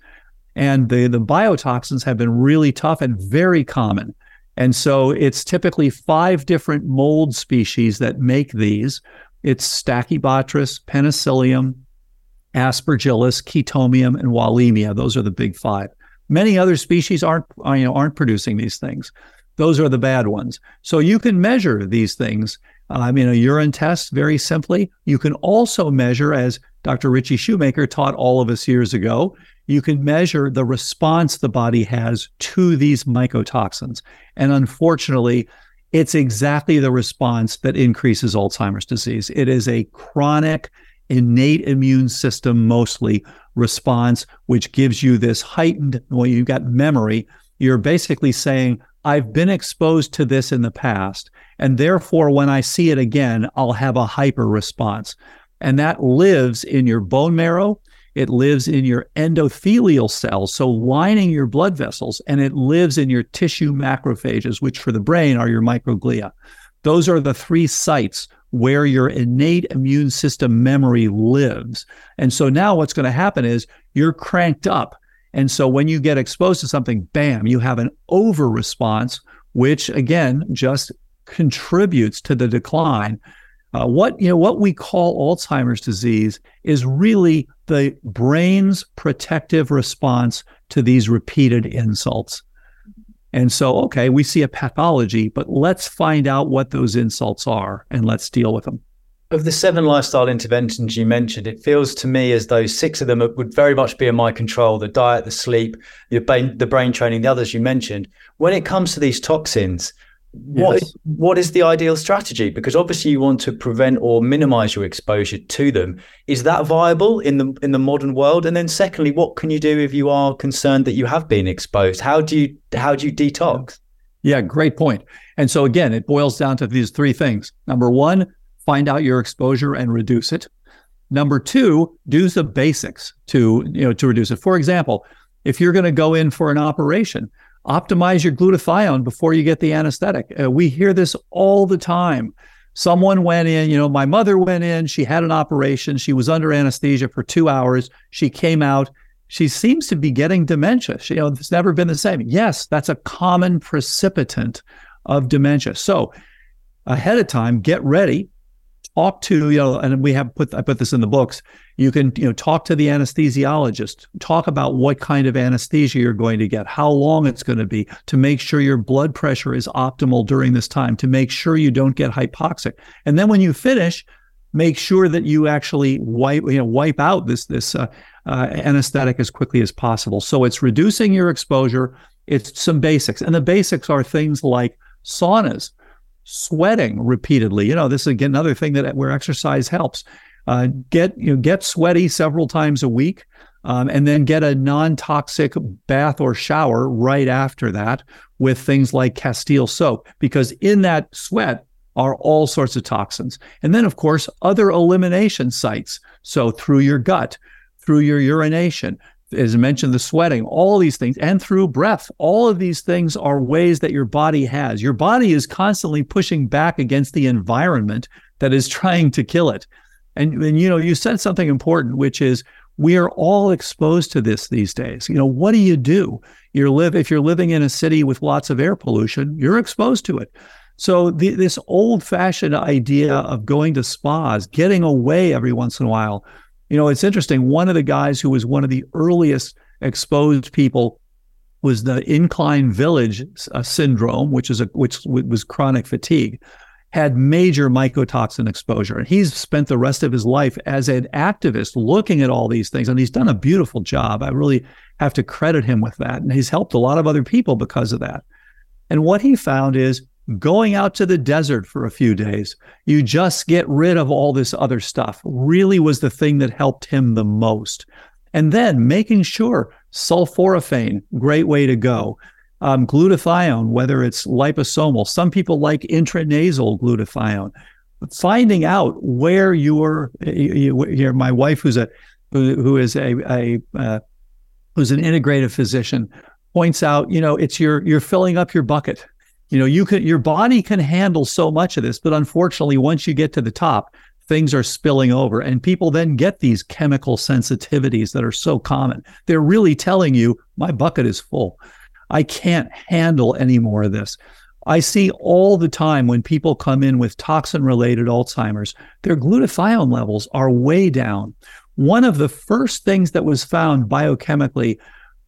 And the, the biotoxins have been really tough and very common. And so it's typically five different mold species that make these. It's Stachybotrys, Penicillium, Aspergillus, Chaetomium, and Wallemia. Those are the big five. Many other species aren't, uh, you know, aren't producing these things. Those are the bad ones. So you can measure these things um, in a urine test very simply. You can also measure, as Dr. Ritchie Shoemaker taught all of us years ago, you can measure the response the body has to these mycotoxins. And unfortunately, it's exactly the response that increases Alzheimer's disease. It is a chronic, innate immune system mostly response, which gives you this heightened, well, you've got memory. You're basically saying, I've been exposed to this in the past. And therefore, when I see it again, I'll have a hyper response. And that lives in your bone marrow. It lives in your endothelial cells, so lining your blood vessels, and it lives in your tissue macrophages, which for the brain are your microglia. Those are the three sites where your innate immune system memory lives. And so now what's going to happen is you're cranked up. And so when you get exposed to something, bam, you have an over response, which again just contributes to the decline uh, what you know, what we call Alzheimer's disease is really the brain's protective response to these repeated insults. And so, okay, we see a pathology, but let's find out what those insults are and let's deal with them. Of the seven lifestyle interventions you mentioned, it feels to me as though six of them would very much be in my control the diet, the sleep, the brain, the brain training, the others you mentioned. When it comes to these toxins, what yes. what is the ideal strategy? Because obviously you want to prevent or minimize your exposure to them. Is that viable in the in the modern world? And then secondly, what can you do if you are concerned that you have been exposed? How do you how do you detox? Yeah, great point. And so again, it boils down to these three things. Number one, find out your exposure and reduce it. Number two, do the basics to you know to reduce it. For example, if you're going to go in for an operation, optimize your glutathione before you get the anesthetic. Uh, we hear this all the time. Someone went in, you know, my mother went in, she had an operation, she was under anesthesia for two hours, she came out. She seems to be getting dementia. She, you know, it's never been the same. Yes, that's a common precipitant of dementia. So, ahead of time, get ready, talk to you know and we have put i put this in the books you can you know talk to the anesthesiologist. Talk about what kind of anesthesia you're going to get how long it's going to be to make sure your blood pressure is optimal during this time to make sure you don't get hypoxic. And then when you finish make sure that you actually wipe you know wipe out this this uh, uh, anesthetic as quickly as possible. So it's reducing your exposure. It's some basics. And the basics are things like saunas sweating repeatedly. You know, this is again another thing that where exercise helps. Uh, get you know get sweaty several times a week, um, and then get a non-toxic bath or shower right after that with things like Castile soap, because in that sweat are all sorts of toxins. And then, of course, other elimination sites. So through your gut, through your urination, as I mentioned, the sweating, all these things, and through breath, all of these things are ways that your body has. Your body is constantly pushing back against the environment that is trying to kill it. And, and you know, you said something important, which is we are all exposed to this these days. You know, what do you do? You live if you're living in a city with lots of air pollution, you're exposed to it. So the, this old-fashioned idea of going to spas, getting away every once in a while, you know, it's interesting. One of the guys who was one of the earliest exposed people was the Incline Village uh, syndrome, which is a which was chronic fatigue, had major mycotoxin exposure, and he's spent the rest of his life as an activist looking at all these things, and he's done a beautiful job. I really have to credit him with that, and he's helped a lot of other people because of that. And what he found is going out to the desert for a few days, you just get rid of all this other stuff, really was the thing that helped him the most. And then making sure sulforaphane, great way to go. Um, glutathione, whether it's liposomal. Some people like intranasal glutathione. Finding out where your, your my wife, who's a who, who is a, a uh, who's an integrative physician, points out, you know, it's your you're filling up your bucket. You know, you can your body can handle so much of this, but unfortunately, once you get to the top, things are spilling over, and people then get these chemical sensitivities that are so common. They're really telling you, my bucket is full. I can't handle any more of this. I see all the time when people come in with toxin related Alzheimer's, their glutathione levels are way down. One of the first things that was found biochemically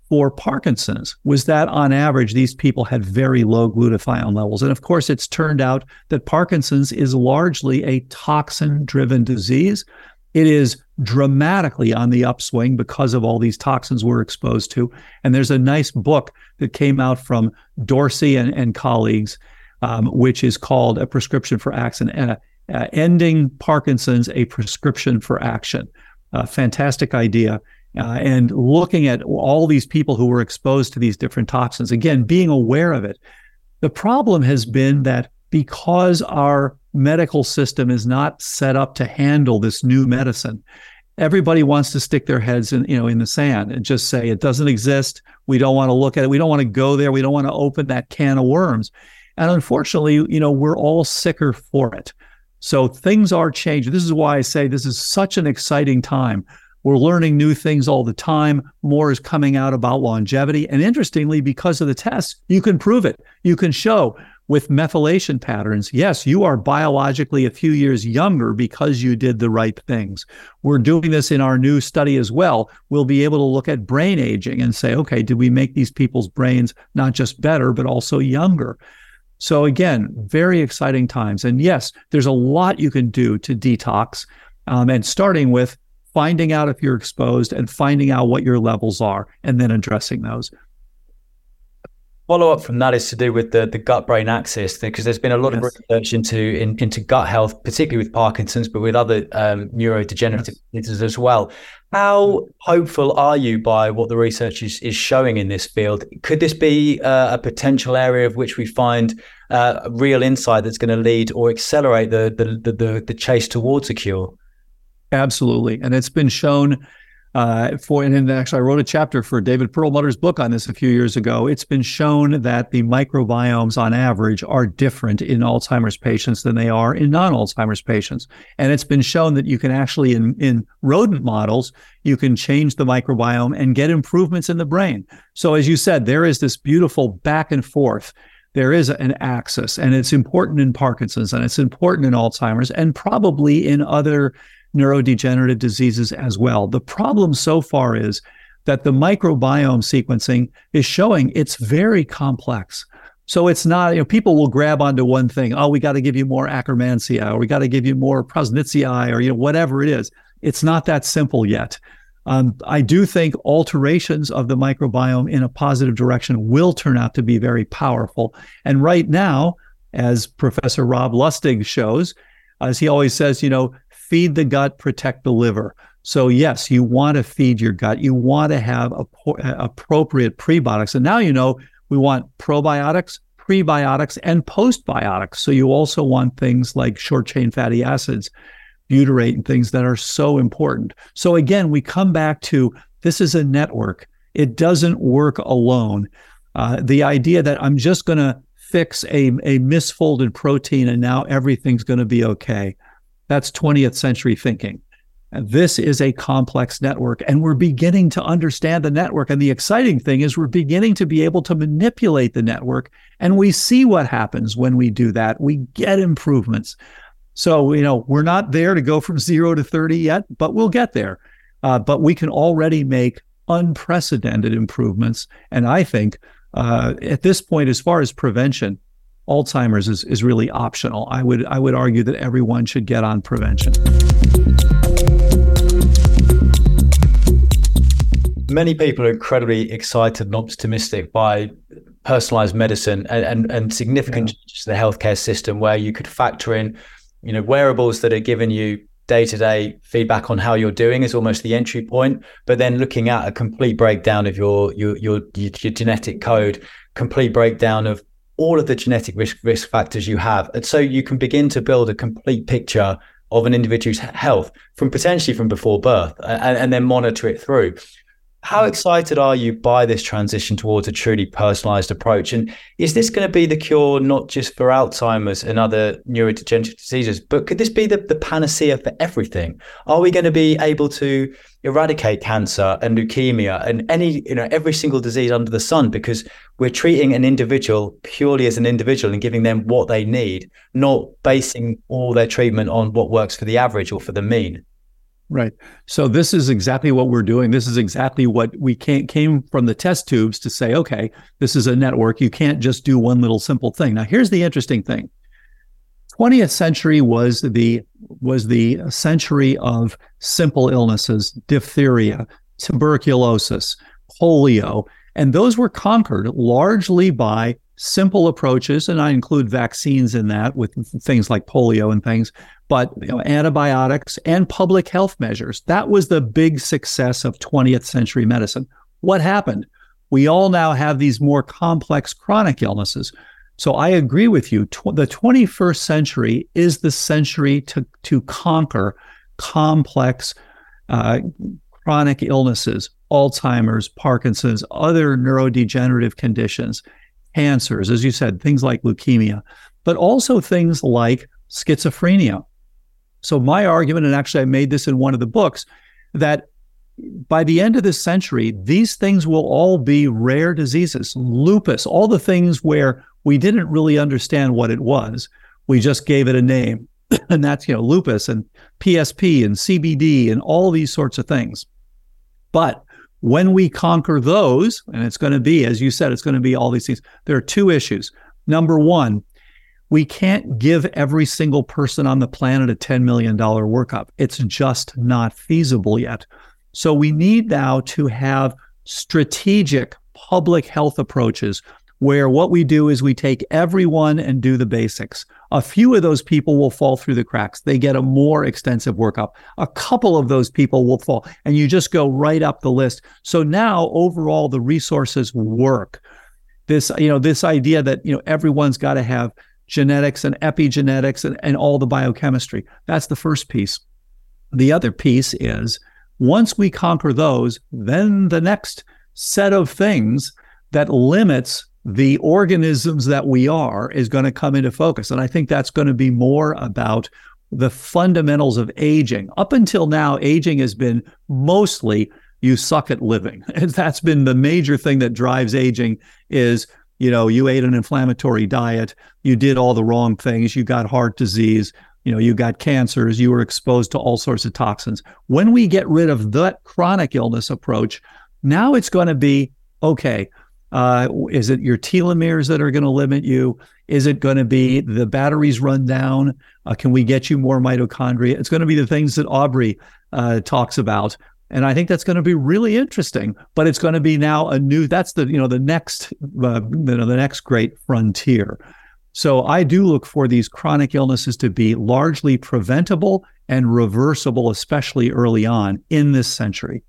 for Parkinson's was that on average, these people had very low glutathione levels. And of course, it's turned out that Parkinson's is largely a toxin driven disease. It is dramatically on the upswing because of all these toxins we're exposed to. And there's a nice book that came out from Dorsey and, and colleagues, um, which is called A Prescription for Action, uh, uh, Ending Parkinson's, a Prescription for Action. A fantastic idea. Uh, and looking at all these people who were exposed to these different toxins, again, being aware of it. The problem has been that because our medical system is not set up to handle this new medicine, everybody wants to stick their heads in, you know, in the sand and just say it doesn't exist. We don't want to look at it. We don't want to go there. We don't want to open that can of worms. And unfortunately, you know, we're all sicker for it. So things are changing. This is why I say this is such an exciting time we're learning new things all the time. More is coming out about longevity. And interestingly, because of the tests, you can prove it. You can show with methylation patterns, yes, you are biologically a few years younger because you did the right things. We're doing this in our new study as well. We'll be able to look at brain aging and say, okay, did we make these people's brains not just better, but also younger? So, again, very exciting times. And yes, there's a lot you can do to detox. Um, and starting with finding out if you're exposed and finding out what your levels are and then addressing those. Follow up from that is to do with the, the gut brain axis because there's been a lot yes. of research into in, into gut health, particularly with Parkinson's, but with other um, neurodegenerative yes. diseases as well. How hopeful are you by what the research is, is showing in this field? Could this be uh, a potential area of which we find uh, real insight that's going to lead or accelerate the, the the the chase towards a cure? Absolutely. And it's been shown uh, for, and actually, I wrote a chapter for David Perlmutter's book on this a few years ago. It's been shown that the microbiomes on average are different in Alzheimer's patients than they are in non Alzheimer's patients. And it's been shown that you can actually, in, in rodent models, you can change the microbiome and get improvements in the brain. So, as you said, there is this beautiful back and forth there is an axis and it's important in Parkinson's and it's important in Alzheimer's and probably in other neurodegenerative diseases as well. The problem so far is that the microbiome sequencing is showing it's very complex. So it's not, you know, people will grab onto one thing. Oh, we got to give you more Akkermansia, or we got to give you more Prausnitzii, or you know, whatever it is. It's not that simple yet. Um, I do think alterations of the microbiome in a positive direction will turn out to be very powerful. And right now, as Professor Rob Lustig shows, as he always says, you know, feed the gut, protect the liver. So, yes, you want to feed your gut. You want to have a, appropriate prebiotics. And now you know we want probiotics, prebiotics, and postbiotics. So, you also want things like short chain fatty acids, butyrate, and things that are so important. So, again, we come back to this is a network, it doesn't work alone. Uh, the idea that I'm just going to fix a, a misfolded protein and now everything's going to be okay. That's 20th century thinking. And this is a complex network, and we're beginning to understand the network. And the exciting thing is, we're beginning to be able to manipulate the network, and we see what happens when we do that. We get improvements. So, you know, we're not there to go from zero to 30 yet, but we'll get there. Uh, but we can already make unprecedented improvements. And I think uh, at this point, as far as prevention, Alzheimer's is, is really optional. I would I would argue that everyone should get on prevention. Many people are incredibly excited and optimistic by personalized medicine and, and, and significant yeah. changes to the healthcare system where you could factor in, you know, wearables that are giving you day-to-day feedback on how you're doing is almost the entry point but then looking at a complete breakdown of your your your, your genetic code complete breakdown of all of the genetic risk risk factors you have, and so you can begin to build a complete picture of an individual's health from potentially from before birth, and, and then monitor it through. How excited are you by this transition towards a truly personalized approach? And is this going to be the cure not just for Alzheimer's and other neurodegenerative diseases, but could this be the, the panacea for everything? Are we going to be able to eradicate cancer and leukemia and any, you know, every single disease under the sun because we're treating an individual purely as an individual and giving them what they need, not basing all their treatment on what works for the average or for the mean? Right. So this is exactly what we're doing. This is exactly what we came from the test tubes to say, okay, this is a network. You can't just do one little simple thing. Now, here's the interesting thing. 20th century was the was the century of simple illnesses, diphtheria, tuberculosis, polio, and those were conquered largely by simple approaches, and I include vaccines in that with things like polio and things, but you know, antibiotics and public health measures. That was the big success of 20th century medicine. What happened? We all now have these more complex chronic illnesses. So I agree with you. Tw- the 21st century is the century to, to conquer complex uh, chronic illnesses, Alzheimer's, Parkinson's, other neurodegenerative conditions cancers, as you said, things like leukemia, but also things like schizophrenia. So, my argument, and actually I made this in one of the books, that by the end of this century, these things will all be rare diseases. Lupus, all the things where we didn't really understand what it was, we just gave it a name. and that's, you know, lupus and PSP and CBD and all these sorts of things. But when we conquer those, and it's going to be, as you said, it's going to be all these things, there are two issues. Number one, we can't give every single person on the planet a $10 million workup. It's just not feasible yet. So we need now to have strategic public health approaches where what we do is we take everyone and do the basics. A few of those people will fall through the cracks. They get a more extensive workup. A couple of those people will fall, and you just go right up the list. So now overall, the resources work. This, you know, this idea that, you know, everyone's got to have genetics and epigenetics and, and all the biochemistry. That's the first piece. The other piece is once we conquer those, then the next set of things that limits the organisms that we are is going to come into focus. And I think that's going to be more about the fundamentals of aging. Up until now, aging has been mostly you suck at living. And that's been the major thing that drives aging is, you know, you ate an inflammatory diet, you did all the wrong things, you got heart disease, you know, you got cancers, you were exposed to all sorts of toxins. When we get rid of that chronic illness approach, now it's going to be okay, uh, is it your telomeres that are going to limit you? Is it going to be the batteries run down? Uh, can we get you more mitochondria? It's going to be the things that Aubrey uh, talks about. And I think that's going to be really interesting. But it's going to be now a new. That's the you know the next uh, you know the next great frontier. So I do look for these chronic illnesses to be largely preventable and reversible, especially early on in this century.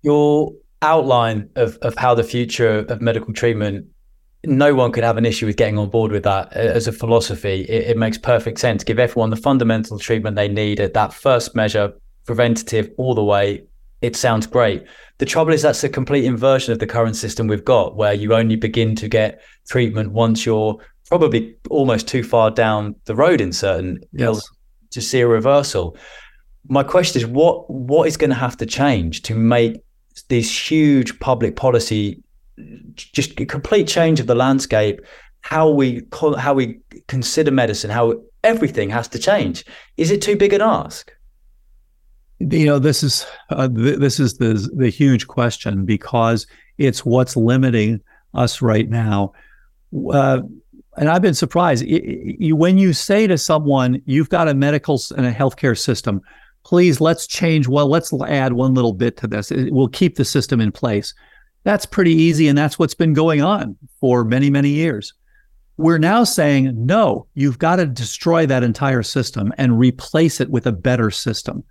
Your outline of, of how the future of medical treatment no one could have an issue with getting on board with that as a philosophy. It, it, makes perfect sense. Give everyone the fundamental treatment they need at that first measure, preventative all the way. It sounds great. The trouble is that's a complete inversion of the current system we've got, where you only begin to get treatment once you're probably almost too far down the road in certain yes. to see a reversal. My question is, what what is going to have to change to make this huge public policy, just a complete change of the landscape, how we how we consider medicine, how everything has to change. Is it too big an ask? You know, this is uh, th- this is the the huge question because it's what's limiting us right now. Uh, and I've been surprised. when you say to someone, "You've got a medical and a healthcare system please let's change well let's add one little bit to this. It will keep the system in place. That's pretty easy and that's what's been going on for many many years. We're now saying no you've got to destroy that entire system and replace it with a better system.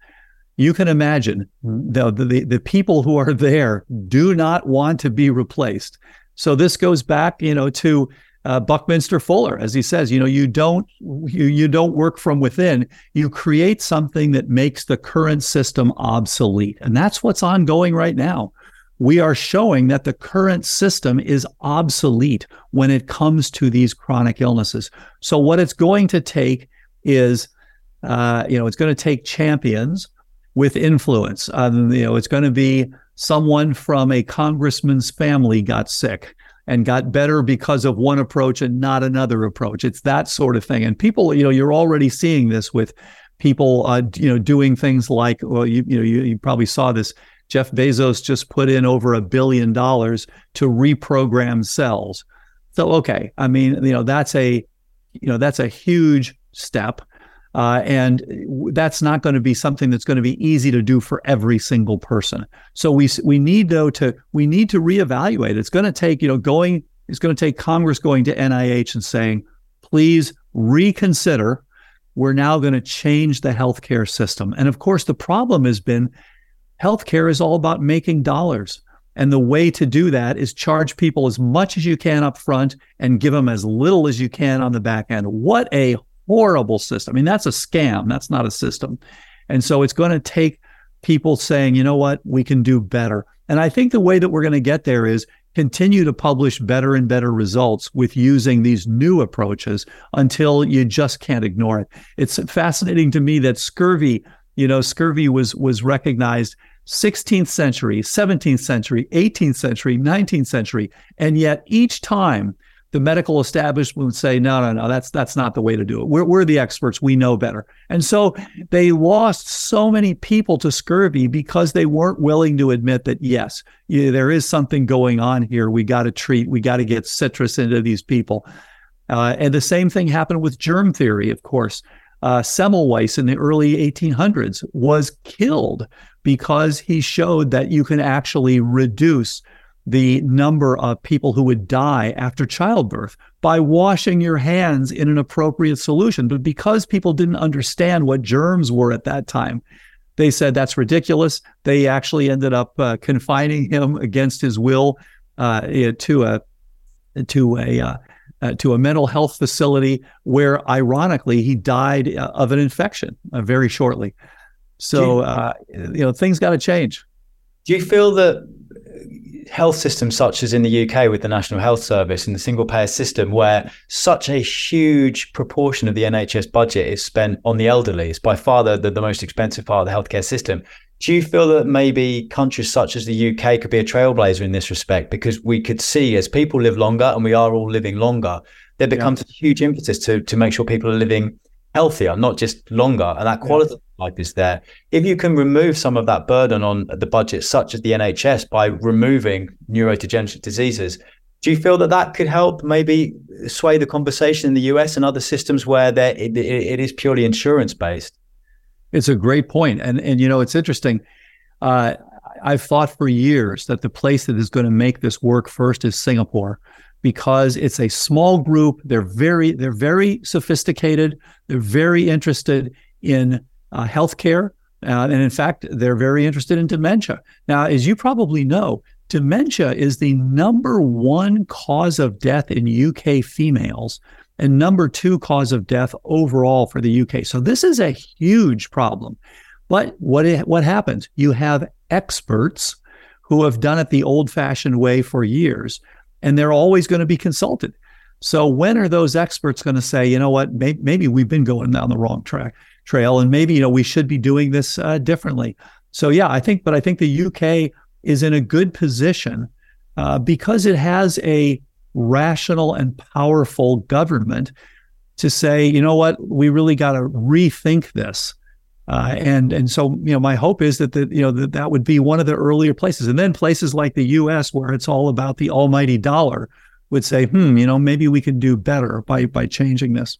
You can imagine the, the, the people who are there do not want to be replaced. So this goes back, you know, to uh, Buckminster Fuller, as he says, you know, you don't you you don't work from within. You create something that makes the current system obsolete, and that's what's ongoing right now. We are showing that the current system is obsolete when it comes to these chronic illnesses. So what it's going to take is, uh, you know, it's going to take champions with influence. Um, you know, it's going to be someone from a congressman's family got sick and got better because of one approach and not another approach. It's that sort of thing. And people, you know, you're already seeing this with people, uh, you know, doing things like, well, you, you know, you, you probably saw this. Jeff Bezos just put in over a billion dollars to reprogram cells. So, okay, I mean, you know, that's a, you know, that's a huge step. Uh, and that's not going to be something that's going to be easy to do for every single person. So we we need though to we need to reevaluate. It's going to take you know going. It's going to take Congress going to NIH and saying, please reconsider. We're now going to change the healthcare system. And of course, the problem has been healthcare is all about making dollars. And the way to do that is charge people as much as you can up front and give them as little as you can on the back end. What a horrible system. I mean, that's a scam. That's not a system. And so it's going to take people saying, you know what, we can do better. And I think the way that we're going to get there is continue to publish better and better results with using these new approaches until you just can't ignore it. It's fascinating to me that scurvy, you know, scurvy was was recognized 16th century, 17th century, 18th century, 19th century, and yet each time the medical establishment would say, no, no, no, that's that's not the way to do it. We're, we're the experts. We know better. And so they lost so many people to scurvy because they weren't willing to admit that, yes, there is something going on here. We got to treat, we got to get citrus into these people. Uh, and the same thing happened with germ theory, of course. Uh, Semmelweis in the early 1800s was killed because he showed that you can actually reduce the number of people who would die after childbirth by washing your hands in an appropriate solution. But because people didn't understand what germs were at that time, they said that's ridiculous. They actually ended up uh, confining him against his will uh, to a to a uh, uh, to a mental health facility where, ironically, he died uh, of an infection uh, very shortly. So you know things got to change. Do you feel that health systems such as in the UK with the National Health Service and the single payer system, where such a huge proportion of the NHS budget is spent on the elderly, it's by far the, the, the most expensive part of the healthcare system. Do you feel that maybe countries such as the UK could be a trailblazer in this respect? Because we could see as people live longer, and we are all living longer, there becomes yeah. a huge impetus to to make sure people are living healthier, not just longer, and that quality yeah. of life is there. If you can remove some of that burden on the budget, such as the NHS, by removing neurodegenerative diseases, do you feel that that could help maybe sway the conversation in the US and other systems where there it, it is purely insurance based? It's a great point, and and you know it's interesting. Uh, I've thought for years that the place that is going to make this work first is Singapore because it's a small group. They're very they're very sophisticated. They're very interested in uh, healthcare, uh, and in fact, they're very interested in dementia. Now, as you probably know, dementia is the number one cause of death in UK females and number two cause of death overall for the UK. So this is a huge problem. But what what happens? You have experts who have done it the old-fashioned way for years and they're always going to be consulted. So when are those experts going to say, you know what, maybe, maybe, we've been going down the wrong track trail, and maybe you know we should be doing this uh, differently. So yeah, I think, but I think the UK is in a good position uh, because it has a rational and powerful government to say, you know what, we really got to rethink this. Uh, and and so you know my hope is that the, you know that that would be one of the earlier places, and then places like the U.S. where it's all about the almighty dollar would say, hmm, you know, maybe we could do better by by changing this.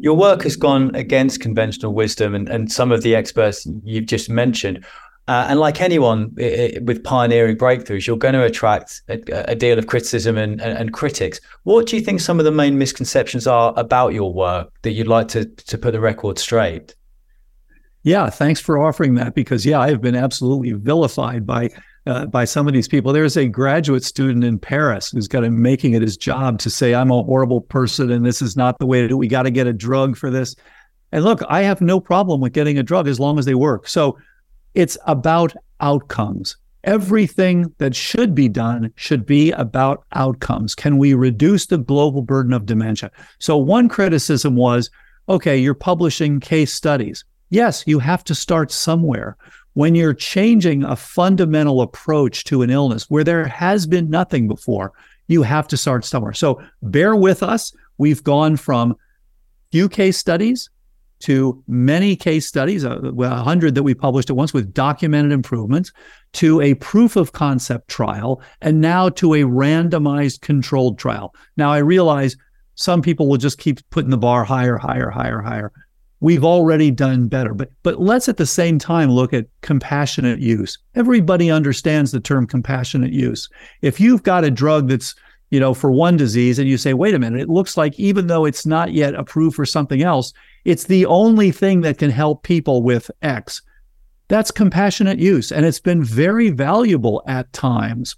Your work has gone against conventional wisdom and, and some of the experts you've just mentioned. Uh, and like anyone it, it, with pioneering breakthroughs, you're going to attract a, a deal of criticism and, and, and, critics. What do you think some of the main misconceptions are about your work that you'd like to, to put the record straight? Yeah, thanks for offering that because, yeah, I have been absolutely vilified by uh, by some of these people. There's a graduate student in Paris who's got him making it his job to say, I'm a horrible person and this is not the way to do it. We got to get a drug for this. And look, I have no problem with getting a drug as long as they work. So it's about outcomes. Everything that should be done should be about outcomes. Can we reduce the global burden of dementia? So, one criticism was okay, you're publishing case studies. Yes, you have to start somewhere. When you're changing a fundamental approach to an illness where there has been nothing before, you have to start somewhere. So bear with us. We've gone from few case studies to many case studies, uh, a 100 that we published at once with documented improvements, to a proof of concept trial, and now to a randomized controlled trial. Now, I realize some people will just keep putting the bar higher, higher, higher, higher. We've already done better, but but let's at the same time look at compassionate use. Everybody understands the term compassionate use. If you've got a drug that's you know for one disease and you say, wait a minute, it looks like even though it's not yet approved for something else, it's the only thing that can help people with X. That's compassionate use, and it's been very valuable at times.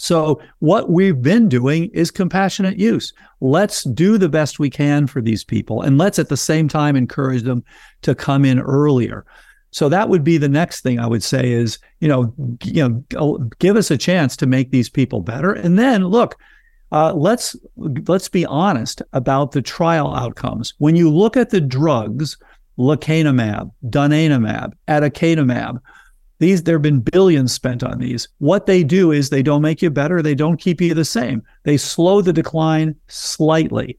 So, what we've been doing is compassionate use. Let's do the best we can for these people, and let's at the same time encourage them to come in earlier. So that would be the next thing I would say is, you know, you know, give us a chance to make these people better, and then look, uh, let's let's be honest about the trial outcomes. When you look at the drugs, lecanemab, donanemab, aducanumab, these there have been billions spent on these. What they do is they don't make you better, they don't keep you the same. They slow the decline slightly.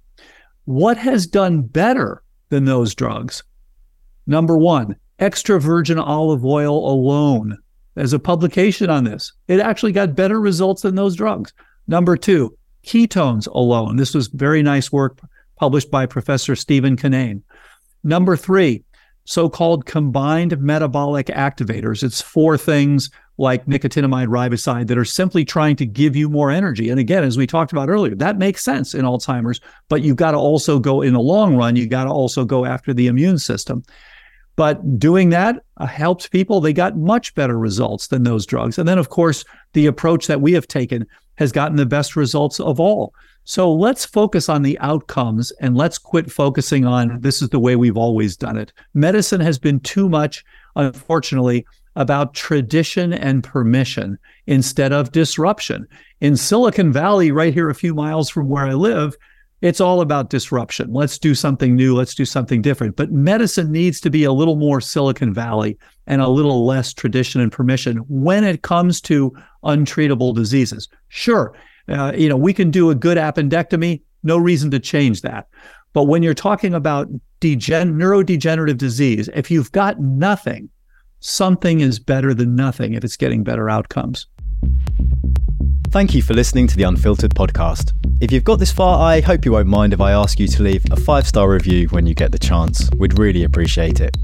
What has done better than those drugs? Number 1, extra virgin olive oil alone. There's a publication on this. It actually got better results than those drugs. Number 2, ketones alone. This was very nice work published by Professor Stephen Cunnane. Number 3, so called combined metabolic activators. It's four things like nicotinamide riboside that are simply trying to give you more energy. And again, as we talked about earlier, that makes sense in Alzheimer's, but you've got to also go in the long run, You've got to also go after the immune system. But doing that uh, helps people. They got much better results than those drugs. And then, of course, the approach that we have taken has gotten the best results of all. So let's focus on the outcomes and let's quit focusing on this is the way we've always done it. Medicine has been too much, unfortunately, about tradition and permission instead of disruption. In Silicon Valley, right here a few miles from where I live, it's all about disruption. Let's do something new. Let's do something different. But medicine needs to be a little more Silicon Valley and a little less tradition and permission when it comes to untreatable diseases. Sure, uh, you know, we can do a good appendectomy, no reason to change that. But when you're talking about degen- neurodegenerative disease, if you've got nothing, something is better than nothing if it's getting better outcomes. Thank you for listening to the Unfiltered podcast. If you've got this far, I hope you won't mind if I ask you to leave a five star review when you get the chance. We'd really appreciate it.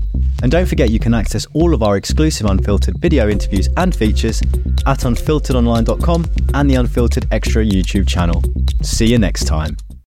And don't forget you can access all of our exclusive Unfiltered video interviews and features at unfilteredonline.com and the Unfiltered Extra YouTube channel. See you next time.